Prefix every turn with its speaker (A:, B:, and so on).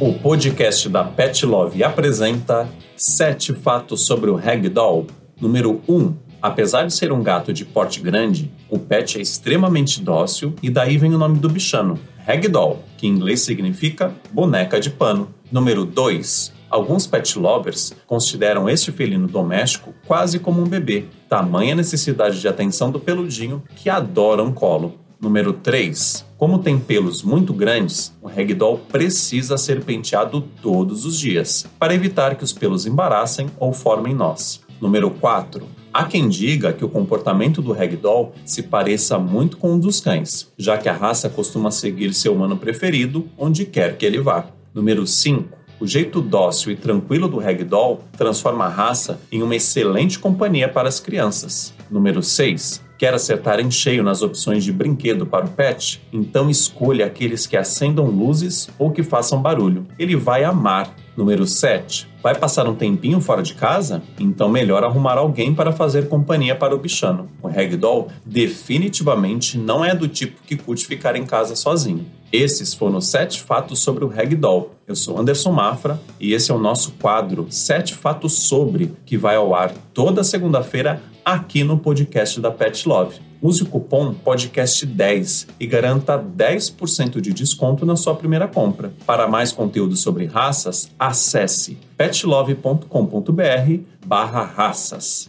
A: O podcast da Pet Love apresenta Sete fatos sobre o Ragdoll. Número 1. Apesar de ser um gato de porte grande, o pet é extremamente dócil e daí vem o nome do bichano, Ragdoll, que em inglês significa boneca de pano. Número 2. Alguns pet lovers consideram este felino doméstico quase como um bebê, tamanha necessidade de atenção do peludinho que adora um colo. Número 3. Como tem pelos muito grandes, o ragdoll precisa ser penteado todos os dias, para evitar que os pelos embaraçem ou formem nós. Número 4. Há quem diga que o comportamento do ragdoll se pareça muito com o dos cães, já que a raça costuma seguir seu humano preferido onde quer que ele vá. Número 5. O jeito dócil e tranquilo do ragdoll transforma a raça em uma excelente companhia para as crianças. Número 6. Quer acertar em cheio nas opções de brinquedo para o pet? Então escolha aqueles que acendam luzes ou que façam barulho. Ele vai amar. Número 7. Vai passar um tempinho fora de casa? Então melhor arrumar alguém para fazer companhia para o bichano. O ragdoll definitivamente não é do tipo que curte ficar em casa sozinho. Esses foram sete fatos sobre o ragdoll. Eu sou Anderson Mafra e esse é o nosso quadro Sete Fatos Sobre, que vai ao ar toda segunda-feira aqui no podcast da Pet Love. Use o cupom podcast10 e garanta 10% de desconto na sua primeira compra. Para mais conteúdo sobre raças, acesse petlove.com.br barra raças.